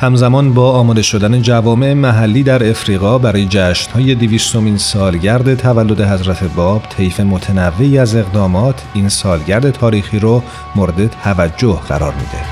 همزمان با آماده شدن جوامع محلی در افریقا برای جشنهای دویستمین سالگرد تولد حضرت باب طیف متنوعی از اقدامات این سالگرد تاریخی رو مورد توجه قرار میده.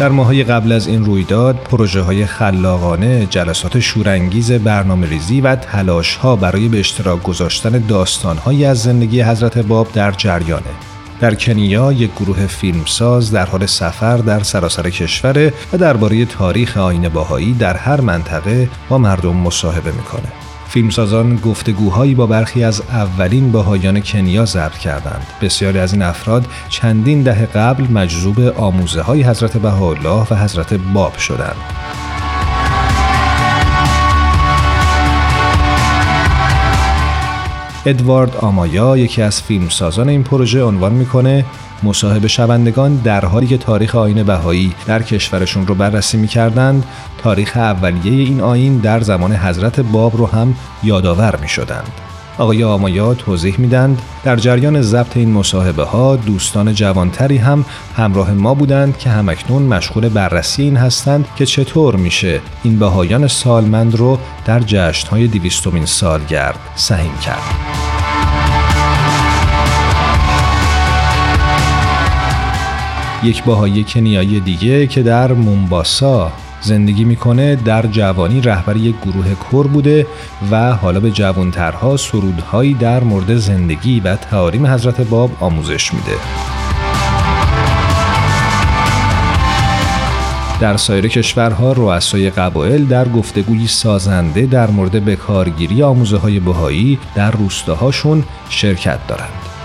در ماهای قبل از این رویداد پروژه های خلاقانه، جلسات شورانگیز برنامه ریزی و تلاش ها برای به اشتراک گذاشتن داستان از زندگی حضرت باب در جریانه. در کنیا یک گروه فیلمساز در حال سفر در سراسر کشور و درباره تاریخ آین باهایی در هر منطقه با مردم مصاحبه می‌کنه. فیلمسازان گفتگوهایی با برخی از اولین باهایان کنیا ضبط کردند. بسیاری از این افراد چندین دهه قبل مجذوب آموزه های حضرت بهاءالله و حضرت باب شدند. ادوارد آمایا یکی از فیلمسازان این پروژه عنوان می‌کنه مصاحبه شوندگان در حالی که تاریخ آین بهایی در کشورشون رو بررسی می‌کردند تاریخ اولیه این آین در زمان حضرت باب رو هم یادآور می‌شدند. آقای آمایا توضیح میدند در جریان ضبط این مصاحبه ها دوستان جوانتری هم همراه ما بودند که همکنون مشغول بررسی این هستند که چطور میشه این بهایان سالمند رو در جشن های دیویستومین سالگرد سهیم کرد. یک باهای کنیایی دیگه که در مونباسا زندگی می‌کنه در جوانی رهبر یک گروه کر بوده و حالا به جوانترها سرودهایی در مورد زندگی و تعاریم حضرت باب آموزش میده در سایر کشورها رؤسای قبایل در گفتگوی سازنده در مورد بکارگیری آموزه های بهایی در روستاهاشون شرکت دارند.